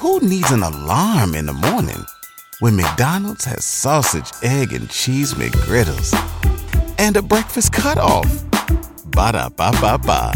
Who needs an alarm in the morning when McDonald's has sausage, egg, and cheese McGriddles and a breakfast cutoff? Ba da ba ba ba.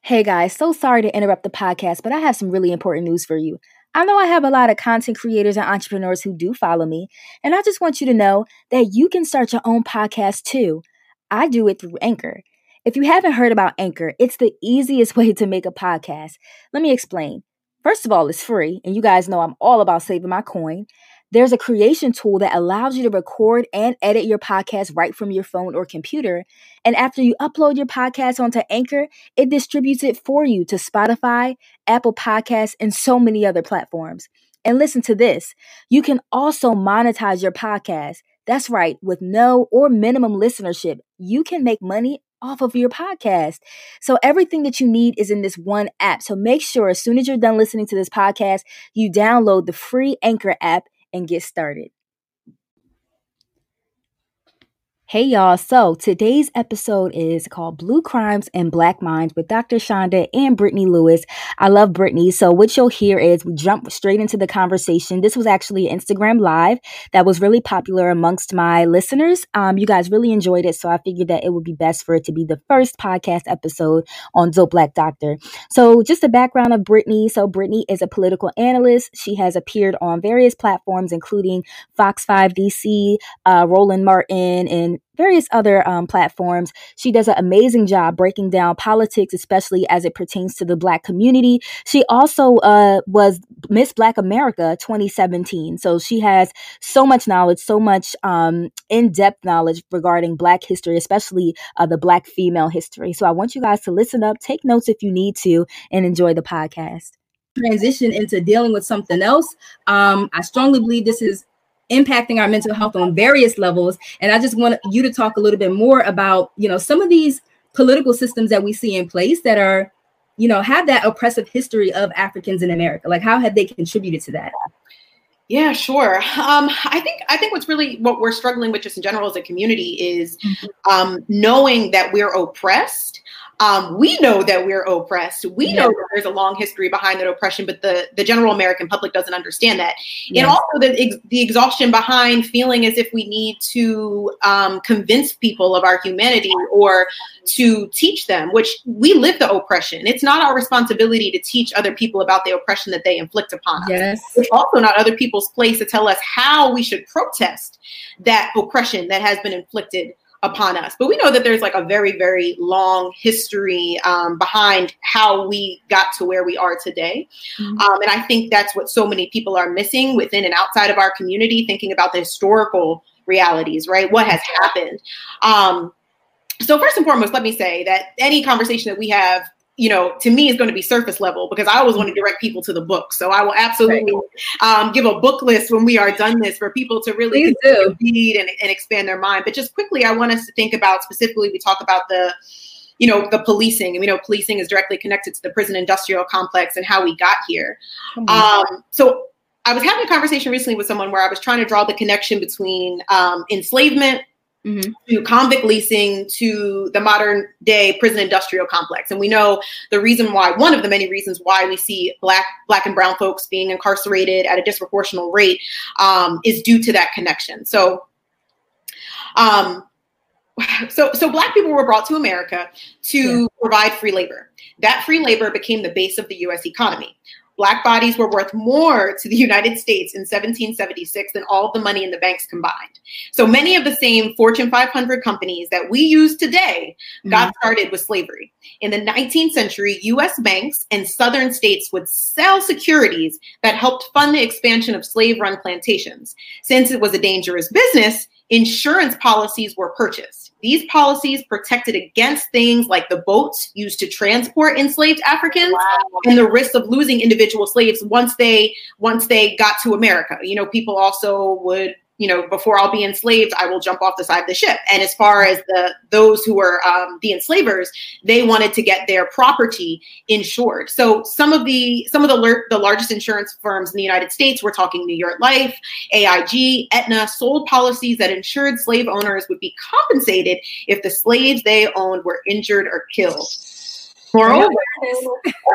Hey guys, so sorry to interrupt the podcast, but I have some really important news for you. I know I have a lot of content creators and entrepreneurs who do follow me, and I just want you to know that you can start your own podcast too. I do it through Anchor. If you haven't heard about Anchor, it's the easiest way to make a podcast. Let me explain. First of all, it's free, and you guys know I'm all about saving my coin. There's a creation tool that allows you to record and edit your podcast right from your phone or computer. And after you upload your podcast onto Anchor, it distributes it for you to Spotify, Apple Podcasts, and so many other platforms. And listen to this you can also monetize your podcast. That's right, with no or minimum listenership, you can make money off of your podcast. So everything that you need is in this one app. So make sure as soon as you're done listening to this podcast, you download the free Anchor app and get started. Hey y'all, so today's episode is called Blue Crimes and Black Minds with Dr. Chanda and Brittany Lewis. I love Brittany. So what you'll hear is we jump straight into the conversation. This was actually an Instagram live that was really popular amongst my listeners. Um, you guys really enjoyed it, so I figured that it would be best for it to be the first podcast episode on Dope Black Doctor. So just a background of Brittany. So Brittany is a political analyst. She has appeared on various platforms, including Fox 5 DC, uh, Roland Martin, and various other um, platforms. She does an amazing job breaking down politics, especially as it pertains to the Black community. She also uh, was Miss Black America 2017. So she has so much knowledge, so much um, in depth knowledge regarding Black history, especially uh, the Black female history. So I want you guys to listen up, take notes if you need to, and enjoy the podcast transition into dealing with something else. Um, I strongly believe this is impacting our mental health on various levels. And I just want you to talk a little bit more about, you know, some of these political systems that we see in place that are, you know, have that oppressive history of Africans in America. Like how have they contributed to that? Yeah, sure. Um, I think I think what's really what we're struggling with just in general as a community is mm-hmm. um, knowing that we're oppressed um, we know that we're oppressed. We know that there's a long history behind that oppression, but the, the general American public doesn't understand that. Yes. And also the, the exhaustion behind feeling as if we need to um, convince people of our humanity or to teach them, which we live the oppression. It's not our responsibility to teach other people about the oppression that they inflict upon us. Yes. It's also not other people's place to tell us how we should protest that oppression that has been inflicted upon us. But we know that there's like a very, very long history um, behind how we got to where we are today. Mm-hmm. Um, and I think that's what so many people are missing within and outside of our community, thinking about the historical realities, right? What has happened. Um, so, first and foremost, let me say that any conversation that we have you know, to me is going to be surface level because I always want to direct people to the book. So I will absolutely um, give a book list when we are done this for people to really read and, and expand their mind. But just quickly, I want us to think about specifically, we talk about the, you know, the policing. And we know policing is directly connected to the prison industrial complex and how we got here. Um, so I was having a conversation recently with someone where I was trying to draw the connection between um, enslavement mm-hmm. to convict leasing to the modern day prison industrial complex. And we know the reason why, one of the many reasons why we see black, black and brown folks being incarcerated at a disproportional rate um, is due to that connection. So, um, so, so black people were brought to America to yeah. provide free labor. That free labor became the base of the U.S. economy. Black bodies were worth more to the United States in 1776 than all the money in the banks combined. So many of the same Fortune 500 companies that we use today got mm-hmm. started with slavery. In the 19th century, US banks and southern states would sell securities that helped fund the expansion of slave run plantations. Since it was a dangerous business, insurance policies were purchased. These policies protected against things like the boats used to transport enslaved Africans wow. and the risk of losing individual slaves once they once they got to America. You know, people also would you know, before I'll be enslaved, I will jump off the side of the ship. And as far as the those who were um, the enslavers, they wanted to get their property insured. So some of the some of the the largest insurance firms in the United States, we're talking New York Life, AIG, Aetna, sold policies that insured slave owners would be compensated if the slaves they owned were injured or killed. Moreover,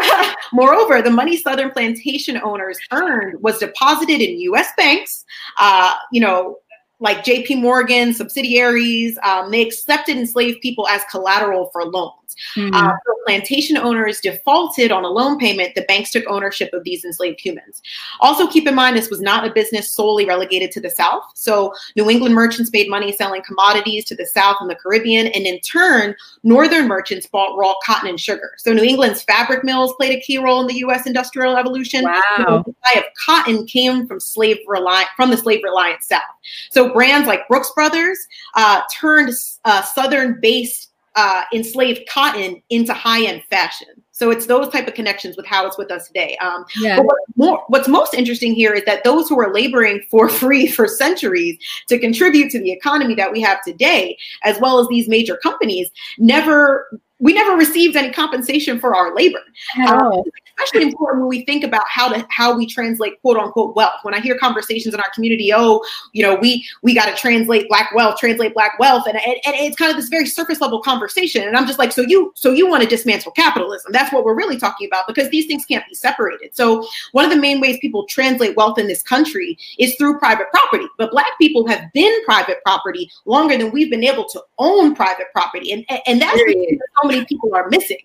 moreover, the money Southern plantation owners earned was deposited in U.S. banks. Uh, you know, like JP Morgan, subsidiaries, um, they accepted enslaved people as collateral for loans. Mm-hmm. Uh, so plantation owners defaulted on a loan payment. The banks took ownership of these enslaved humans. Also, keep in mind this was not a business solely relegated to the South. So, New England merchants made money selling commodities to the South and the Caribbean, and in turn, Northern merchants bought raw cotton and sugar. So, New England's fabric mills played a key role in the U.S. industrial evolution. Wow. The supply of cotton came from slave reliant from the slave reliant South. So, brands like Brooks Brothers uh, turned uh, Southern based uh, enslaved cotton into high end fashion. So it's those type of connections with how it's with us today. Um, yeah. But what's, more, what's most interesting here is that those who are laboring for free for centuries to contribute to the economy that we have today, as well as these major companies, never we never received any compensation for our labor. Um, especially important when we think about how to how we translate quote unquote wealth. When I hear conversations in our community, oh, you know, we we got to translate black wealth, translate black wealth, and, and and it's kind of this very surface level conversation. And I'm just like, so you so you want to dismantle capitalism? That's what we're really talking about because these things can't be separated. So one of the main ways people translate wealth in this country is through private property. But black people have been private property longer than we've been able to own private property, and and that's so many people are missing.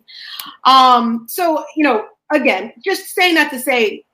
Um, so you know again, just saying that to say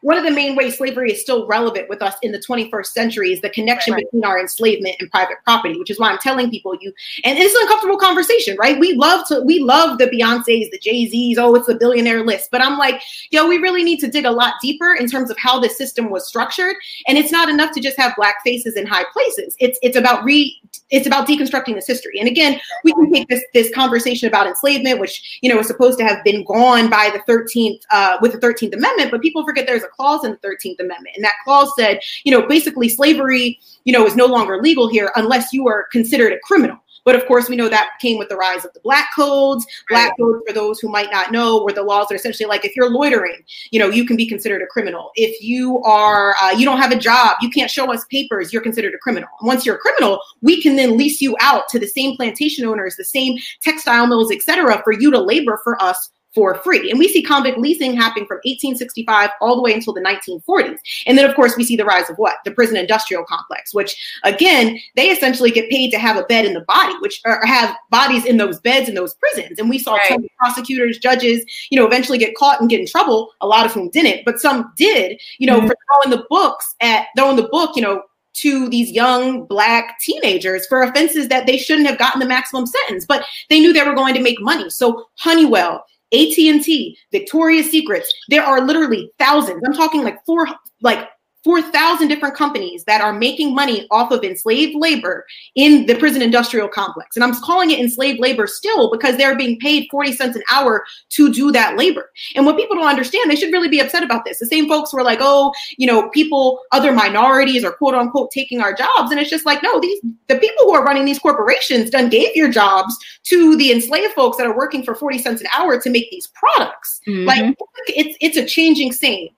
one of the main ways slavery is still relevant with us in the 21st century is the connection right. between our enslavement and private property, which is why I'm telling people you and it's an uncomfortable conversation, right? We love to we love the Beyonces, the Jay-Z's, oh, it's the billionaire list. But I'm like, yo, we really need to dig a lot deeper in terms of how this system was structured. And it's not enough to just have black faces in high places. It's it's about re it's about deconstructing this history. And again, we can take this this conversation about enslavement, which you know was supposed to have been gone by the 13th uh, with the 13th Amendment, but people forget there's a clause in the 13th Amendment. And that clause said, you know, basically slavery, you know, is no longer legal here unless you are considered a criminal. But of course, we know that came with the rise of the black codes. Black codes, for those who might not know, were the laws are essentially like if you're loitering, you know, you can be considered a criminal. If you are, uh, you don't have a job, you can't show us papers, you're considered a criminal. And once you're a criminal, we can then lease you out to the same plantation owners, the same textile mills, etc., for you to labor for us for free. And we see convict leasing happening from 1865 all the way until the 1940s. And then, of course, we see the rise of what? The prison industrial complex, which again, they essentially get paid to have a bed in the body, which or have bodies in those beds in those prisons. And we saw right. some prosecutors, judges, you know, eventually get caught and get in trouble, a lot of whom didn't, but some did, you know, mm-hmm. for throwing the books at throwing the book, you know, to these young black teenagers for offenses that they shouldn't have gotten the maximum sentence, but they knew they were going to make money. So Honeywell, AT&T, Victoria's Secrets, there are literally thousands. I'm talking like four like 4,000 different companies that are making money off of enslaved labor in the prison industrial complex. And I'm calling it enslaved labor still because they're being paid 40 cents an hour to do that labor. And what people don't understand, they should really be upset about this. The same folks were like, oh, you know, people, other minorities are quote unquote taking our jobs. And it's just like, no, these, the people who are running these corporations done gave your jobs to the enslaved folks that are working for 40 cents an hour to make these products. Mm-hmm. Like it's, it's a changing scene.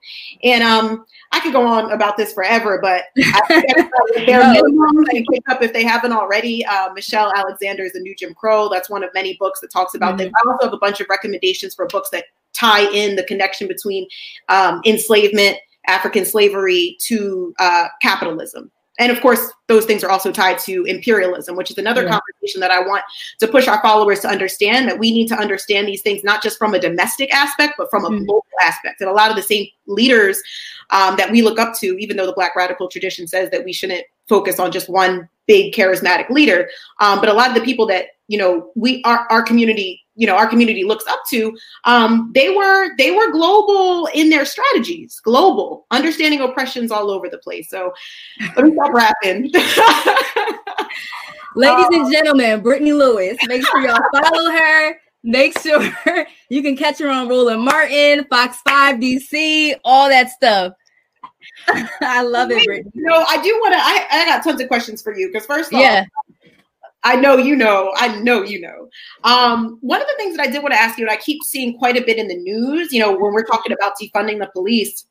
And, um, I could go on about this forever, but they're no. they pick up if they haven't already. Uh, Michelle Alexander's The New Jim Crow. That's one of many books that talks about mm-hmm. this. I also have a bunch of recommendations for books that tie in the connection between um, enslavement, African slavery to uh, capitalism and of course those things are also tied to imperialism which is another yeah. conversation that i want to push our followers to understand that we need to understand these things not just from a domestic aspect but from a mm-hmm. global aspect and a lot of the same leaders um, that we look up to even though the black radical tradition says that we shouldn't focus on just one big charismatic leader um, but a lot of the people that you know we our, our community you know our community looks up to um, they were they were global in their strategies global understanding oppressions all over the place so let me stop rapping ladies um, and gentlemen brittany lewis make sure y'all follow her make sure you can catch her on roland martin fox 5 dc all that stuff I love it, Brittany. You know, I do want to. I, I got tons of questions for you because first, of yeah. I know you know. I know you know. Um, one of the things that I did want to ask you, and I keep seeing quite a bit in the news, you know, when we're talking about defunding the police,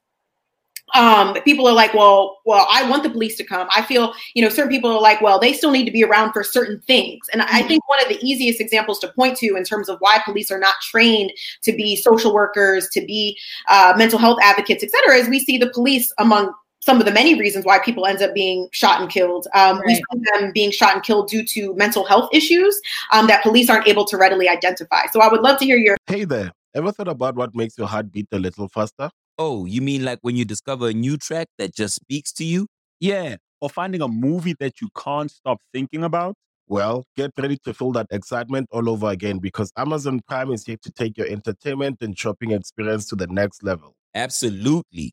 um, people are like, well, well, I want the police to come. I feel, you know, certain people are like, well, they still need to be around for certain things. And. I think one of the easiest examples to point to in terms of why police are not trained to be social workers, to be uh, mental health advocates, et cetera, is we see the police among some of the many reasons why people end up being shot and killed. Um, right. We see them being shot and killed due to mental health issues um, that police aren't able to readily identify. So I would love to hear your. Hey there. Ever thought about what makes your heart beat a little faster? Oh, you mean like when you discover a new track that just speaks to you? Yeah, or finding a movie that you can't stop thinking about? Well, get ready to feel that excitement all over again because Amazon Prime is here to take your entertainment and shopping experience to the next level. Absolutely.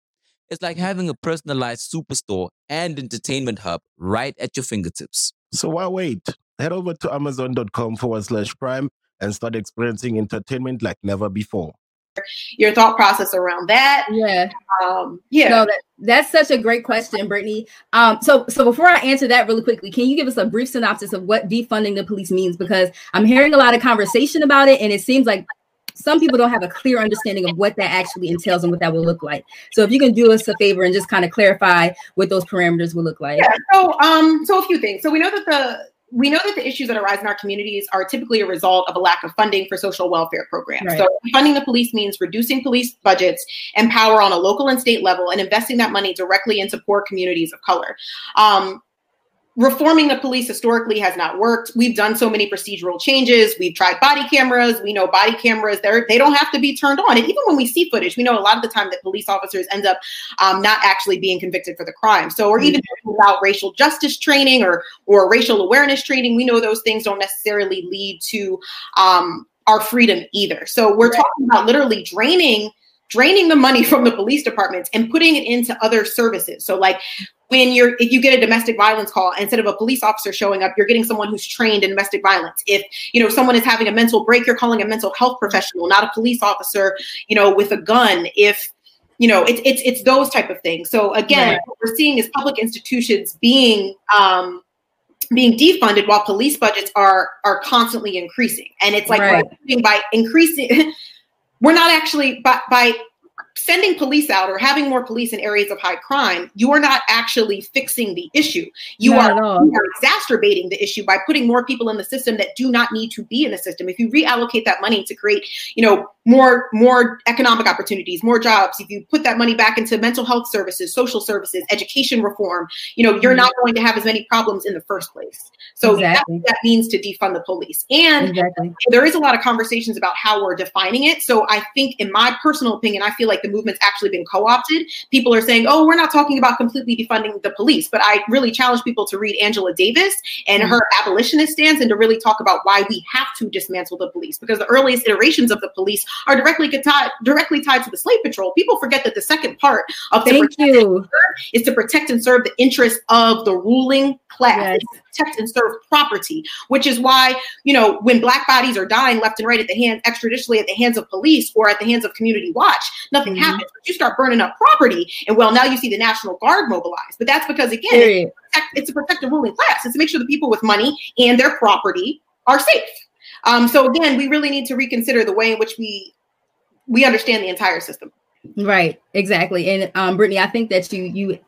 It's like having a personalized superstore and entertainment hub right at your fingertips. So why wait? Head over to amazon.com forward slash prime and start experiencing entertainment like never before your thought process around that. Yeah. Um, yeah. No, that, that's such a great question, Brittany. Um, so, so before I answer that really quickly, can you give us a brief synopsis of what defunding the police means? Because I'm hearing a lot of conversation about it, and it seems like some people don't have a clear understanding of what that actually entails and what that will look like. So, if you can do us a favor and just kind of clarify what those parameters will look like. Yeah. So, um, so a few things. So we know that the we know that the issues that arise in our communities are typically a result of a lack of funding for social welfare programs. Right. So, funding the police means reducing police budgets and power on a local and state level and investing that money directly into poor communities of color. Um, reforming the police historically has not worked. We've done so many procedural changes. We've tried body cameras. We know body cameras they're they don't have to be turned on. And even when we see footage, we know a lot of the time that police officers end up um, not actually being convicted for the crime. So, or even mm-hmm. without racial justice training or or racial awareness training, we know those things don't necessarily lead to um, our freedom either. So, we're right. talking about literally draining draining the money from the police departments and putting it into other services. So like when you're if you get a domestic violence call instead of a police officer showing up you're getting someone who's trained in domestic violence. If you know someone is having a mental break you're calling a mental health professional not a police officer you know with a gun if you know it's it's it's those type of things. So again what we're seeing is public institutions being um being defunded while police budgets are are constantly increasing. And it's like right. by increasing we're not actually by by sending police out or having more police in areas of high crime, you are not actually fixing the issue. You, are, you are, exacerbating the issue by putting more people in the system that do not need to be in the system. If you reallocate that money to create, you know, more more economic opportunities, more jobs, if you put that money back into mental health services, social services, education reform, you know, you're mm-hmm. not going to have as many problems in the first place. So exactly. that, that means to defund the police. And exactly. there is a lot of conversations about how we're defining it. So I think in my personal opinion, I feel like the movement's actually been co-opted. People are saying, "Oh, we're not talking about completely defunding the police," but I really challenge people to read Angela Davis and mm-hmm. her abolitionist stance, and to really talk about why we have to dismantle the police. Because the earliest iterations of the police are directly tied directly tied to the slave patrol. People forget that the second part of thank you is to protect and serve the interests of the ruling class. Yes protect and serve property, which is why, you know, when black bodies are dying left and right at the hand extrajudicially at the hands of police or at the hands of community watch, nothing mm-hmm. happens. But you start burning up property, and well, now you see the National Guard mobilized. But that's because again, it's, protect, it's to protect the ruling class. It's to make sure the people with money and their property are safe. Um, so again, we really need to reconsider the way in which we we understand the entire system. Right, exactly. And um, Brittany, I think that you you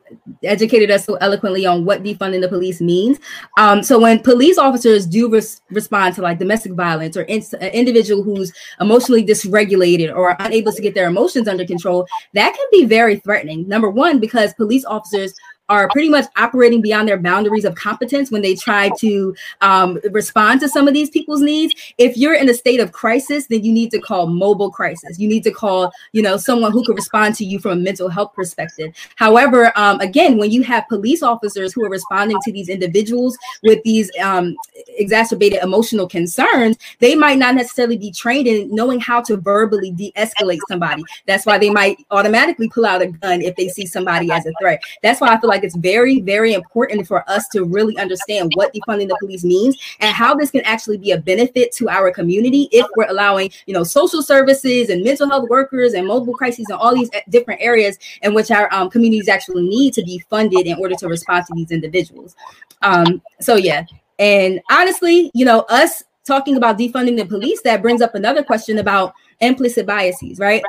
educated us so eloquently on what defunding the police means. Um, so when police officers do res- respond to like domestic violence or in- an individual who's emotionally dysregulated or unable to get their emotions under control, that can be very threatening. Number one, because police officers are pretty much operating beyond their boundaries of competence when they try to um, respond to some of these people's needs. If you're in a state of crisis, then you need to call mobile crisis. You need to call, you know, someone who can respond to you from a mental health perspective. However, um, again, when you have police officers who are responding to these individuals with these um, exacerbated emotional concerns, they might not necessarily be trained in knowing how to verbally de-escalate somebody. That's why they might automatically pull out a gun if they see somebody as a threat. That's why I feel like like it's very, very important for us to really understand what defunding the police means and how this can actually be a benefit to our community if we're allowing, you know, social services and mental health workers and multiple crises and all these different areas in which our um, communities actually need to be funded in order to respond to these individuals. Um, so yeah, and honestly, you know, us talking about defunding the police, that brings up another question about implicit biases, right?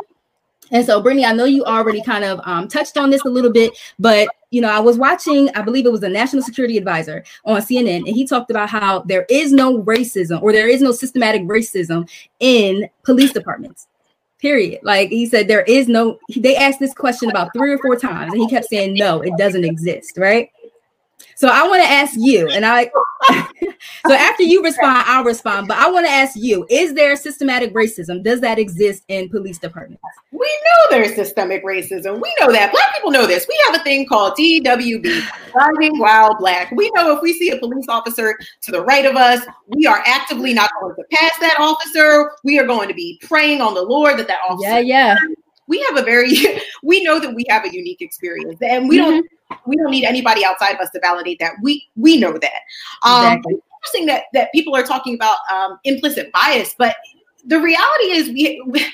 And so, Brittany, I know you already kind of um, touched on this a little bit, but you know, I was watching, I believe it was a National Security Advisor on CNN, and he talked about how there is no racism or there is no systematic racism in police departments. Period. Like he said, there is no. They asked this question about three or four times, and he kept saying, "No, it doesn't exist." Right. So I want to ask you, and I so after you respond, I'll respond. But I want to ask you: Is there systematic racism? Does that exist in police departments? We know there's systemic racism. We know that. Black people know this. We have a thing called DWB, driving while black. We know if we see a police officer to the right of us, we are actively not going to pass that officer. We are going to be praying on the Lord that that officer. Yeah, yeah. We have a very. We know that we have a unique experience, and we mm-hmm. don't we don't need anybody outside of us to validate that. We we know that. Um, exactly. Interesting that that people are talking about um, implicit bias, but the reality is we, we.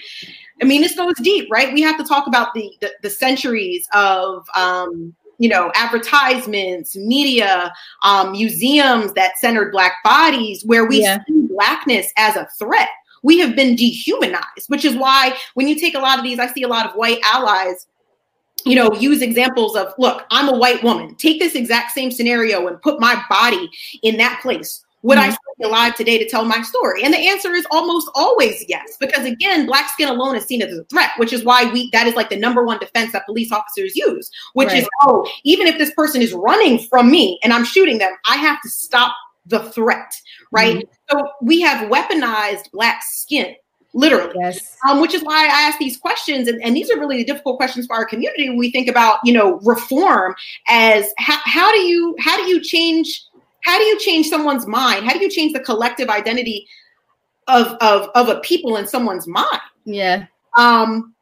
I mean, this goes deep, right? We have to talk about the the, the centuries of um, you know advertisements media um, museums that centered black bodies where we yeah. see blackness as a threat we have been dehumanized which is why when you take a lot of these i see a lot of white allies you know, use examples of, look, I'm a white woman. Take this exact same scenario and put my body in that place. Would mm-hmm. I still be alive today to tell my story? And the answer is almost always yes, because again, black skin alone is seen as a threat, which is why we that is like the number one defense that police officers use, which right. is oh, even if this person is running from me and I'm shooting them, I have to stop the threat, right? Mm-hmm. So we have weaponized black skin literally. Yes. Um, which is why I ask these questions, and, and these are really difficult questions for our community when we think about, you know, reform as how, how do you how do you change how do you change someone's mind? How do you change the collective identity of of of a people in someone's mind? Yeah. Um,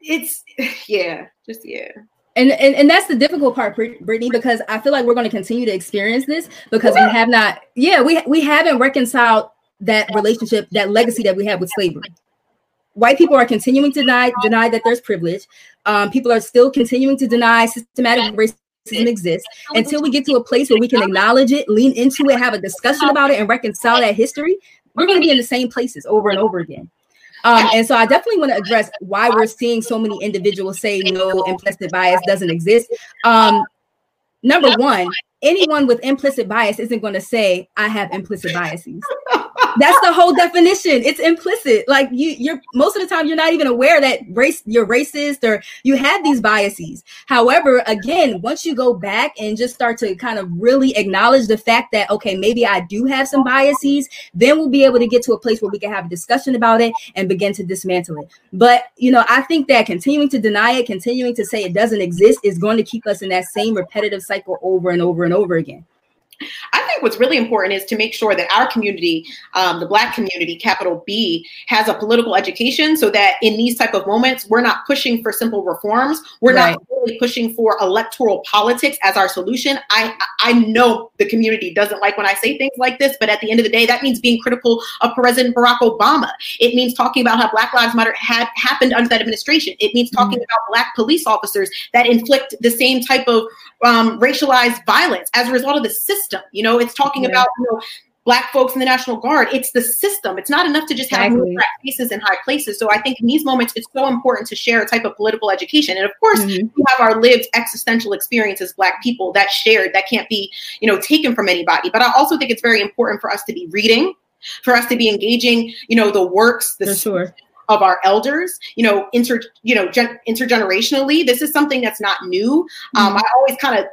it's yeah, just yeah. And, and and that's the difficult part, Brittany, because I feel like we're going to continue to experience this because we have not, yeah, we we haven't reconciled that relationship, that legacy that we have with slavery. White people are continuing to deny deny that there's privilege. Um, people are still continuing to deny systematic racism exists until we get to a place where we can acknowledge it, lean into it, have a discussion about it, and reconcile that history. We're going to be in the same places over and over again. Um, and so I definitely want to address why we're seeing so many individuals say no, implicit bias doesn't exist. Um, number one, anyone with implicit bias isn't going to say I have implicit biases. That's the whole definition. It's implicit. Like you, you're most of the time you're not even aware that race you're racist or you have these biases. However, again, once you go back and just start to kind of really acknowledge the fact that okay, maybe I do have some biases, then we'll be able to get to a place where we can have a discussion about it and begin to dismantle it. But you know, I think that continuing to deny it, continuing to say it doesn't exist, is going to keep us in that same repetitive cycle over and over and over again. What's really important is to make sure that our community, um, the Black community, capital B, has a political education so that in these type of moments, we're not pushing for simple reforms. We're right. not pushing for electoral politics as our solution. I I know the community doesn't like when I say things like this, but at the end of the day, that means being critical of President Barack Obama. It means talking about how Black Lives Matter had happened under that administration. It means talking mm-hmm. about Black police officers that inflict the same type of um, racialized violence as a result of the system. You know, it's talking yeah. about you know black folks in the National Guard. It's the system. It's not enough to just have exactly. black faces in high places. So I think in these moments, it's so important to share a type of political education. And of course, mm-hmm. we have our lived existential experience as black people that's shared that can't be, you know, taken from anybody. But I also think it's very important for us to be reading, for us to be engaging, you know, the works, the sure of our elders, you know, inter, you know, gen- intergenerationally. This is something that's not new. Um, mm-hmm. I always kind of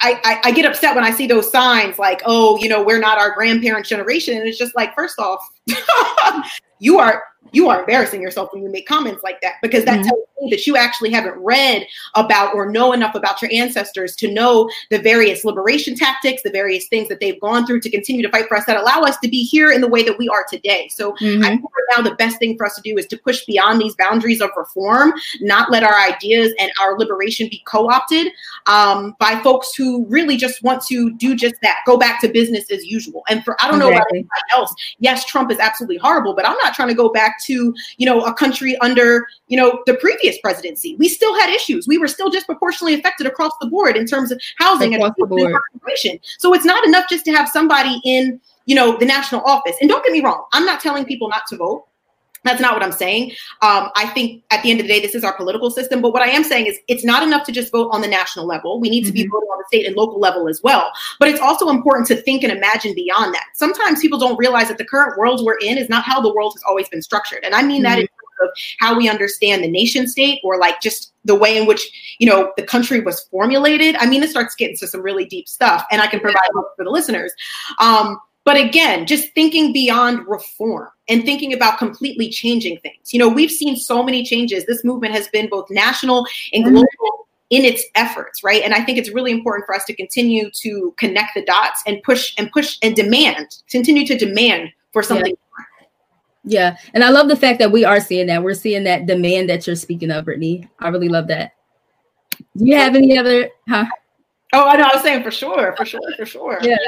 I, I, I, get upset when I see those signs like, oh, you know, we're not our grandparents' generation. And it's just like, first off, you are you are embarrassing yourself when you make comments like that because that mm-hmm. tells me that you actually haven't read about or know enough about your ancestors to know the various liberation tactics, the various things that they've gone through to continue to fight for us that allow us to be here in the way that we are today. So mm-hmm. I think right now the best thing for us to do is to push beyond these boundaries of reform, not let our ideas and our liberation be co-opted um, by folks who really just want to do just that, go back to business as usual. And for I don't exactly. know about anybody else, yes, Trump is absolutely horrible, but I'm not trying to go back to you know a country under you know the previous presidency. We still had issues. We were still disproportionately affected across the board in terms of housing across and population. So it's not enough just to have somebody in you know the national office. And don't get me wrong, I'm not telling people not to vote. That's not what I'm saying. Um, I think at the end of the day, this is our political system. But what I am saying is it's not enough to just vote on the national level. We need to mm-hmm. be voting on the state and local level as well. But it's also important to think and imagine beyond that. Sometimes people don't realize that the current world we're in is not how the world has always been structured. And I mean mm-hmm. that in terms of how we understand the nation state or like just the way in which, you know, the country was formulated. I mean, it starts getting to some really deep stuff. And I can provide for the listeners. Um, but again, just thinking beyond reform and thinking about completely changing things. You know, we've seen so many changes. This movement has been both national and mm-hmm. global in its efforts, right? And I think it's really important for us to continue to connect the dots and push and push and demand, continue to demand for something yeah. yeah. And I love the fact that we are seeing that. We're seeing that demand that you're speaking of, Brittany. I really love that. Do you have any other huh? Oh, I know. I was saying for sure, for sure, for sure. Yeah.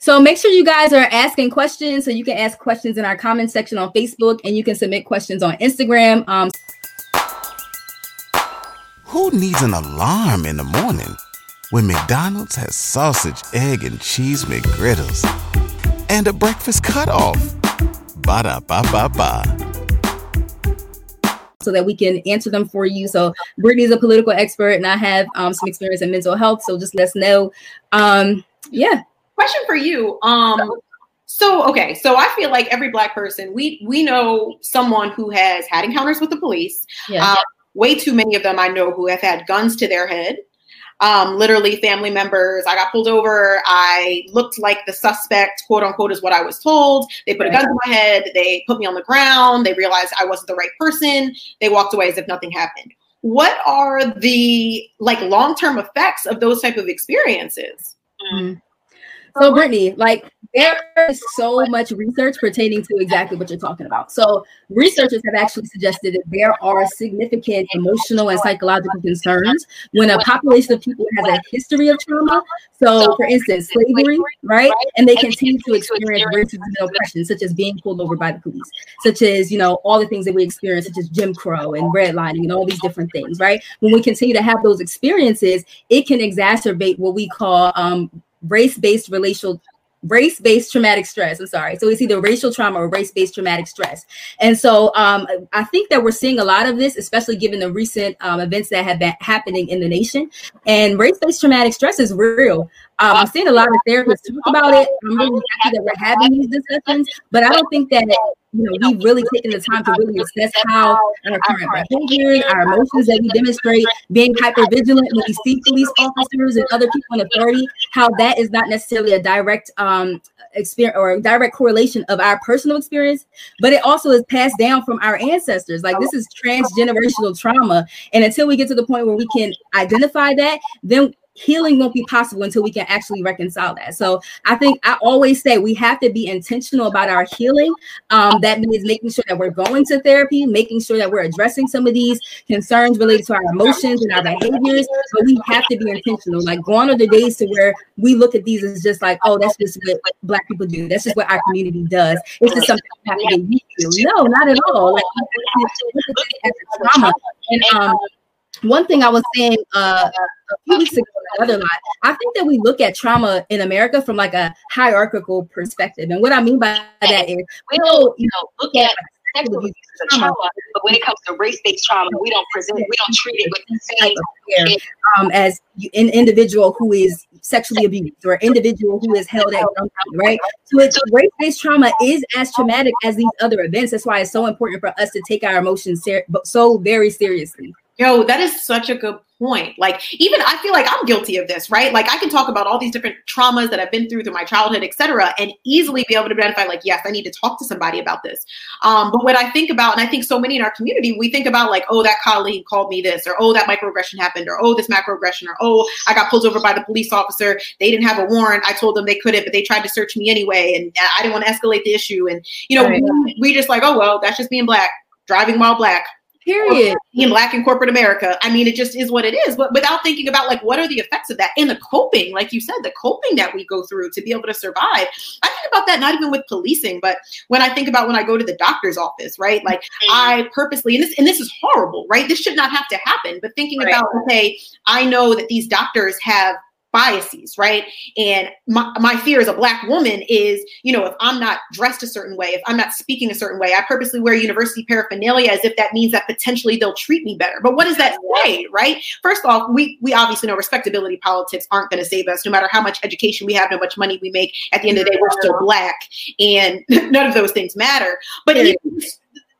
So make sure you guys are asking questions. So you can ask questions in our comment section on Facebook and you can submit questions on Instagram. Um, Who needs an alarm in the morning when McDonald's has sausage, egg, and cheese McGriddles and a breakfast cutoff? Ba da ba ba ba so that we can answer them for you. So Brittany's a political expert, and I have um, some experience in mental health. So just let us know. Um, yeah, question for you. Um, so okay, so I feel like every black person we we know someone who has had encounters with the police. Yeah. Um, way too many of them I know who have had guns to their head. Um, literally family members. I got pulled over. I looked like the suspect, quote unquote, is what I was told. They put a gun to my head. They put me on the ground. They realized I wasn't the right person. They walked away as if nothing happened. What are the like long term effects of those type of experiences? Mm-hmm. So, Brittany, like there is so much research pertaining to exactly what you're talking about. So, researchers have actually suggested that there are significant emotional and psychological concerns when a population of people has a history of trauma. So, for instance, slavery, right? And they continue to experience racism and oppression, such as being pulled over by the police, such as, you know, all the things that we experience, such as Jim Crow and redlining and all these different things, right? When we continue to have those experiences, it can exacerbate what we call um, race-based relational race-based traumatic stress. I'm sorry. So it's either racial trauma or race-based traumatic stress. And so um, I think that we're seeing a lot of this, especially given the recent um, events that have been happening in the nation. And race-based traumatic stress is real. Um, I'm seeing a lot of therapists talk about it. I'm really happy that we're having these discussions, but I don't think that you know we've really taken the time to really assess how our current behaviors, our emotions that we demonstrate, being hyper vigilant when we see police officers and other people in authority, how that is not necessarily a direct um, experience or direct correlation of our personal experience, but it also is passed down from our ancestors. Like this is transgenerational trauma, and until we get to the point where we can identify that, then healing won't be possible until we can actually reconcile that. So I think I always say we have to be intentional about our healing. Um, that means making sure that we're going to therapy, making sure that we're addressing some of these concerns related to our emotions and our behaviors. But we have to be intentional. Like gone are the days to where we look at these as just like, oh, that's just what black people do. That's just what our community does. It's just something we have to get. No, not at all. Like trauma. And um one thing I was saying uh, a few weeks ago another live, I think that we look at trauma in America from like a hierarchical perspective. And what I mean by that is we don't, you know, look at sexual abuse as a trauma, but when it comes to race-based trauma, we don't present, we don't treat it with the same care, um, as an individual who is sexually abused or an individual who is held at gunpoint, right? So it's race-based trauma is as traumatic as these other events. That's why it's so important for us to take our emotions ser- so very seriously. Yo, that is such a good point. Like, even I feel like I'm guilty of this, right? Like, I can talk about all these different traumas that I've been through through my childhood, et cetera, and easily be able to identify, like, yes, I need to talk to somebody about this. Um, but what I think about, and I think so many in our community, we think about, like, oh, that colleague called me this, or oh, that microaggression happened, or oh, this macroaggression, or oh, I got pulled over by the police officer. They didn't have a warrant. I told them they couldn't, but they tried to search me anyway, and I didn't want to escalate the issue. And, you know, right. we, we just like, oh, well, that's just being black, driving while black Period. Being black in corporate America. I mean, it just is what it is. But without thinking about like what are the effects of that and the coping, like you said, the coping that we go through to be able to survive. I think about that not even with policing, but when I think about when I go to the doctor's office, right? Like mm-hmm. I purposely, and this and this is horrible, right? This should not have to happen. But thinking right. about, okay, I know that these doctors have biases, right? And my, my fear as a black woman is, you know, if I'm not dressed a certain way, if I'm not speaking a certain way, I purposely wear university paraphernalia as if that means that potentially they'll treat me better. But what does that say, right? First off, we we obviously know respectability politics aren't going to save us, no matter how much education we have, how much money we make. At the end of the day, we're still black, and none of those things matter. But even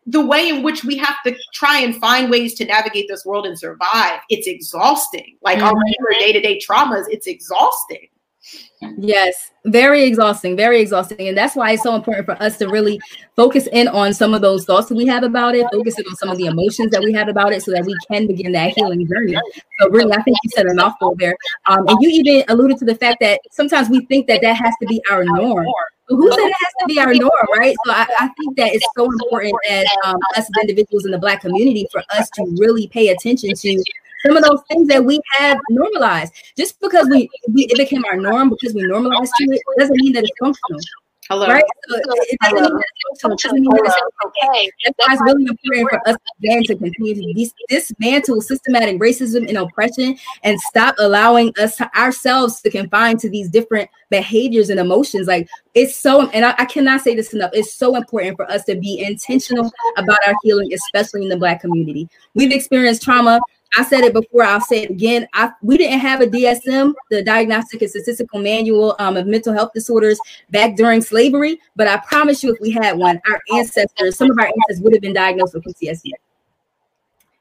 the way in which we have to try and find ways to navigate this world and survive, it's exhausting. Like mm-hmm. our regular day to day traumas, it's exhausting. Yes, very exhausting, very exhausting. And that's why it's so important for us to really focus in on some of those thoughts that we have about it, focus in on some of the emotions that we have about it so that we can begin that healing journey. So, really, I think you said an awful there. Um, and you even alluded to the fact that sometimes we think that that has to be our norm who said it has to be our norm, right? So I, I think that it's so important as um, us as individuals in the Black community for us to really pay attention to some of those things that we have normalized. Just because we, we it became our norm because we normalized to it doesn't mean that it's functional. Hello. Right? So it doesn't mean that it's doesn't mean that it's okay. That's why it's really important for us again to continue to dismantle systematic racism and oppression and stop allowing us to ourselves to confine to these different behaviors and emotions. Like it's so, and I, I cannot say this enough. It's so important for us to be intentional about our healing, especially in the Black community. We've experienced trauma I said it before, I'll say it again. I, we didn't have a DSM, the Diagnostic and Statistical Manual um, of Mental Health Disorders, back during slavery. But I promise you, if we had one, our ancestors, some of our ancestors would have been diagnosed with PTSD.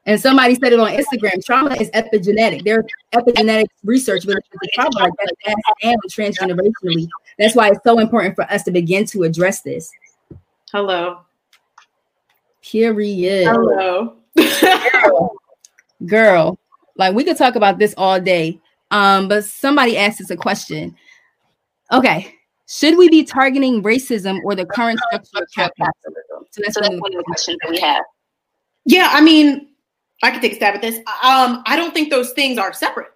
And somebody said it on Instagram trauma is epigenetic. There's epigenetic research with the trauma like that passed down transgenerationally. That's why it's so important for us to begin to address this. Hello. Period. Hello. girl, like we could talk about this all day. Um, but somebody asked us a question. Okay, should we be targeting racism or the current structure of capitalism? So that's, so that's one of the questions that we have. Yeah, I mean, I could take a stab at this. Um, I don't think those things are separate.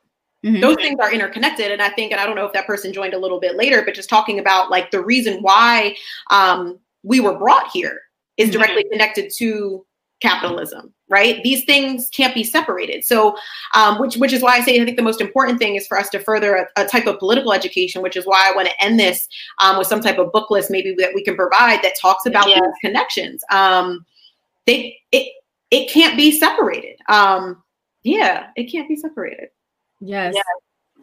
Mm-hmm. Those things are interconnected. And I think, and I don't know if that person joined a little bit later, but just talking about like the reason why um, we were brought here is mm-hmm. directly connected to capitalism right these things can't be separated so um, which which is why i say i think the most important thing is for us to further a, a type of political education which is why i want to end this um, with some type of book list maybe that we can provide that talks about yeah. these connections um, they it it can't be separated um, yeah it can't be separated yes yeah.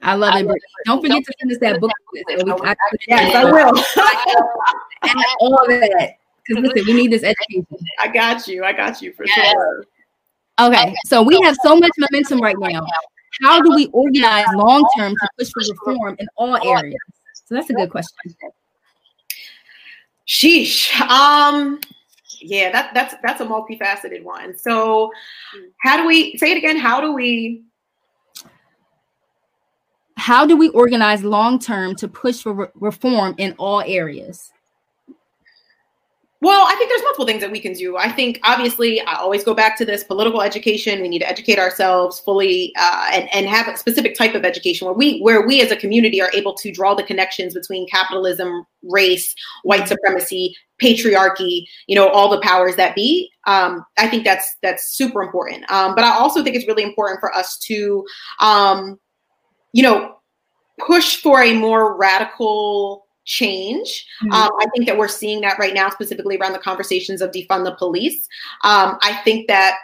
I love I it. Love Don't forget to send us that book. yes, I will. all of that. Because listen, we need this education. I got you. I got you for yes. sure. Okay, so we have so much momentum right now. How do we organize long term to push for reform in all areas? So that's a good question. Sheesh. Um, yeah, that that's that's a multifaceted one. So, how do we say it again? How do we? How do we organize long term to push for re- reform in all areas? Well, I think there's multiple things that we can do. I think obviously I always go back to this political education. We need to educate ourselves fully uh, and and have a specific type of education where we where we as a community are able to draw the connections between capitalism, race, white supremacy, patriarchy, you know, all the powers that be. Um, I think that's that's super important. Um, but I also think it's really important for us to, um, you know, push for a more radical change. Mm-hmm. Um, I think that we're seeing that right now, specifically around the conversations of defund the police. Um, I think that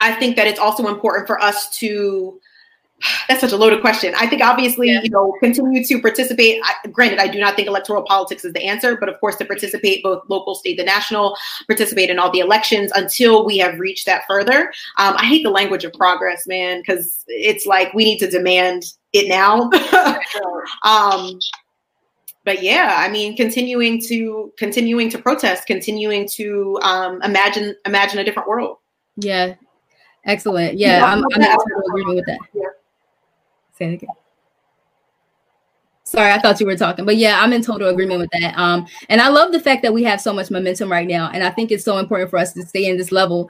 I think that it's also important for us to that's such a loaded question. I think obviously, yeah. you know, continue to participate. I, granted, I do not think electoral politics is the answer, but of course, to participate both local, state, and national, participate in all the elections until we have reached that further. Um, I hate the language of progress, man, because it's like we need to demand it now. but yeah, I mean, continuing to continuing to protest, continuing to um, imagine imagine a different world. Yeah, excellent. Yeah, yeah I'm, I'm in total agreement with that. Yeah. Say it again. Sorry, I thought you were talking, but yeah, I'm in total agreement with that. Um, and I love the fact that we have so much momentum right now, and I think it's so important for us to stay in this level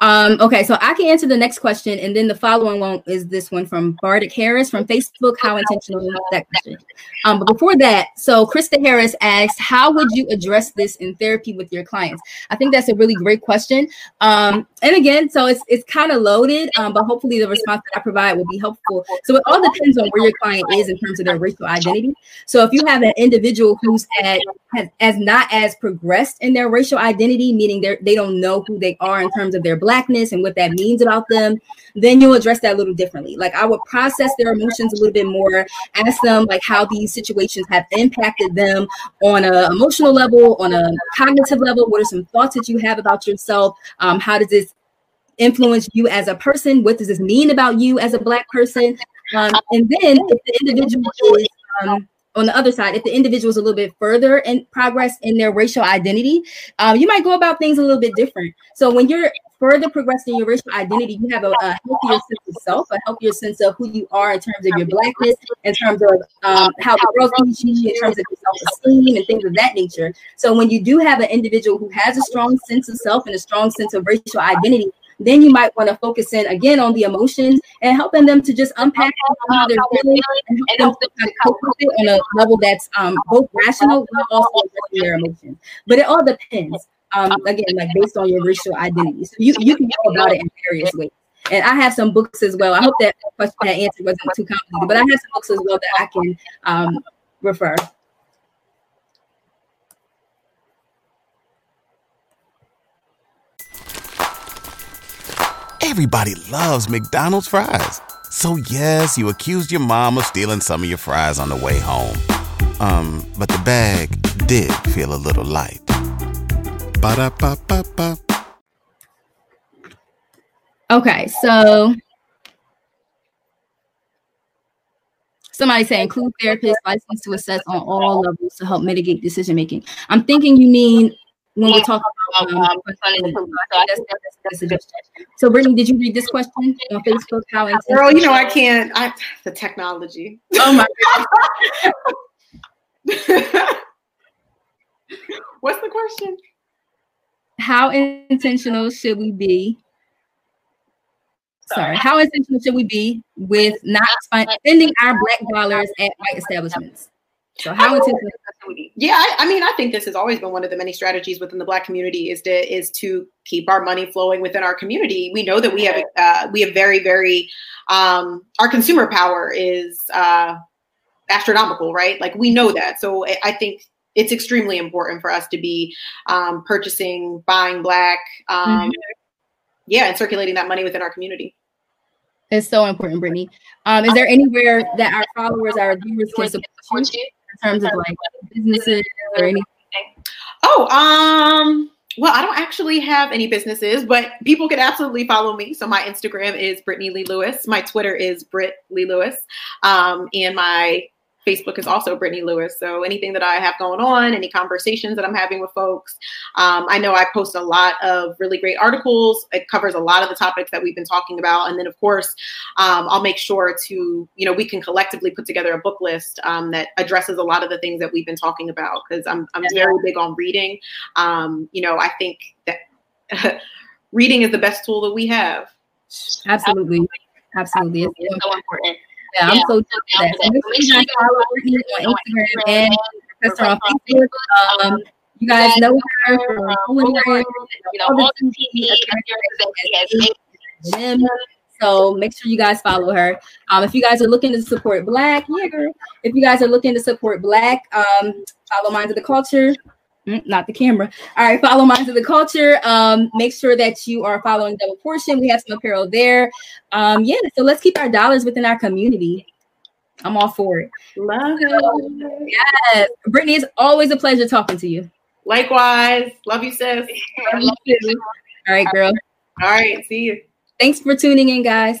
um, okay, so I can answer the next question, and then the following one is this one from Bardic Harris from Facebook. How intentional that question? Um, but before that, so Krista Harris asks, "How would you address this in therapy with your clients?" I think that's a really great question. Um, and again, so it's it's kind of loaded, um, but hopefully the response that I provide will be helpful. So it all depends on where your client is in terms of their racial identity. So if you have an individual who's at has, as not as progressed in their racial identity, meaning they they don't know who they are in terms of their blackness and what that means about them, then you'll address that a little differently. Like I would process their emotions a little bit more, ask them like how these situations have impacted them on an emotional level, on a cognitive level. What are some thoughts that you have about yourself? Um, how does this influence you as a person? What does this mean about you as a black person? Um, and then if the individual is um, on the other side, if the individual is a little bit further in progress in their racial identity, um, you might go about things a little bit different. So when you're further progressing your racial identity, you have a, a, healthier sense of self, a healthier sense of who you are in terms of your blackness, in terms of um, how the world sees you, in terms of your self-esteem and things of that nature. So when you do have an individual who has a strong sense of self and a strong sense of racial identity, then you might want to focus in again on the emotions and helping them to just unpack how they're feeling and help them to cope with it on a level that's um, both rational but also addressing their emotions. But it all depends. Um, again, like based on your racial identity. So you, you can go about it in various ways. And I have some books as well. I hope that question that answer wasn't too complicated, but I have some books as well that I can um, refer. Everybody loves McDonald's fries. So yes, you accused your mom of stealing some of your fries on the way home. Um, but the bag did feel a little light. Ba-da-ba-ba-ba. Okay, so somebody say include therapists licensed to assess on all levels to help mitigate decision making. I'm thinking you mean when we're talking about um, um, so Brittany, did you read this question on Facebook? How girl, you know I can't. I the technology. Oh my What's the question? How intentional should we be? Sorry, how intentional should we be with not spending our black dollars at white establishments? So how intentional? Yeah, I, I, mean, I think this has always been one of the many strategies within the Black community is to is to keep our money flowing within our community. We know that we have uh, we have very very um, our consumer power is uh, astronomical, right? Like we know that. So I think it's extremely important for us to be um, purchasing, buying black, um, mm-hmm. yeah, and circulating that money within our community. It's so important, Brittany. Um, is there anywhere that our followers, our viewers can support you? in terms of like businesses or anything? Oh, um, well, I don't actually have any businesses, but people can absolutely follow me. So my Instagram is Brittany Lee Lewis. My Twitter is Britt Lee Lewis. Um, and my Facebook is also Brittany Lewis. So anything that I have going on, any conversations that I'm having with folks, um, I know I post a lot of really great articles. It covers a lot of the topics that we've been talking about, and then of course, um, I'll make sure to you know we can collectively put together a book list um, that addresses a lot of the things that we've been talking about because I'm I'm very big on reading. Um, you know, I think that reading is the best tool that we have. Absolutely. Absolutely. It's so important. Yeah, I'm so that. So make sure you follow Brittany on Instagram and Professor on Facebook. Um, you guys know her from culinary, you know, all the TV appearances So make sure you guys follow her. Um, if you guys are looking to support Black, yeah, girl. If you guys are looking to support Black, um, follow Minds of the Culture. Mm, not the camera. All right, follow Minds of the Culture. Um, make sure that you are following Double Portion. We have some apparel there. Um, yeah, so let's keep our dollars within our community. I'm all for it. Love it. Yes, Brittany, it's always a pleasure talking to you. Likewise. Love you, sis. Love you. All right, girl. All right. See you. Thanks for tuning in, guys.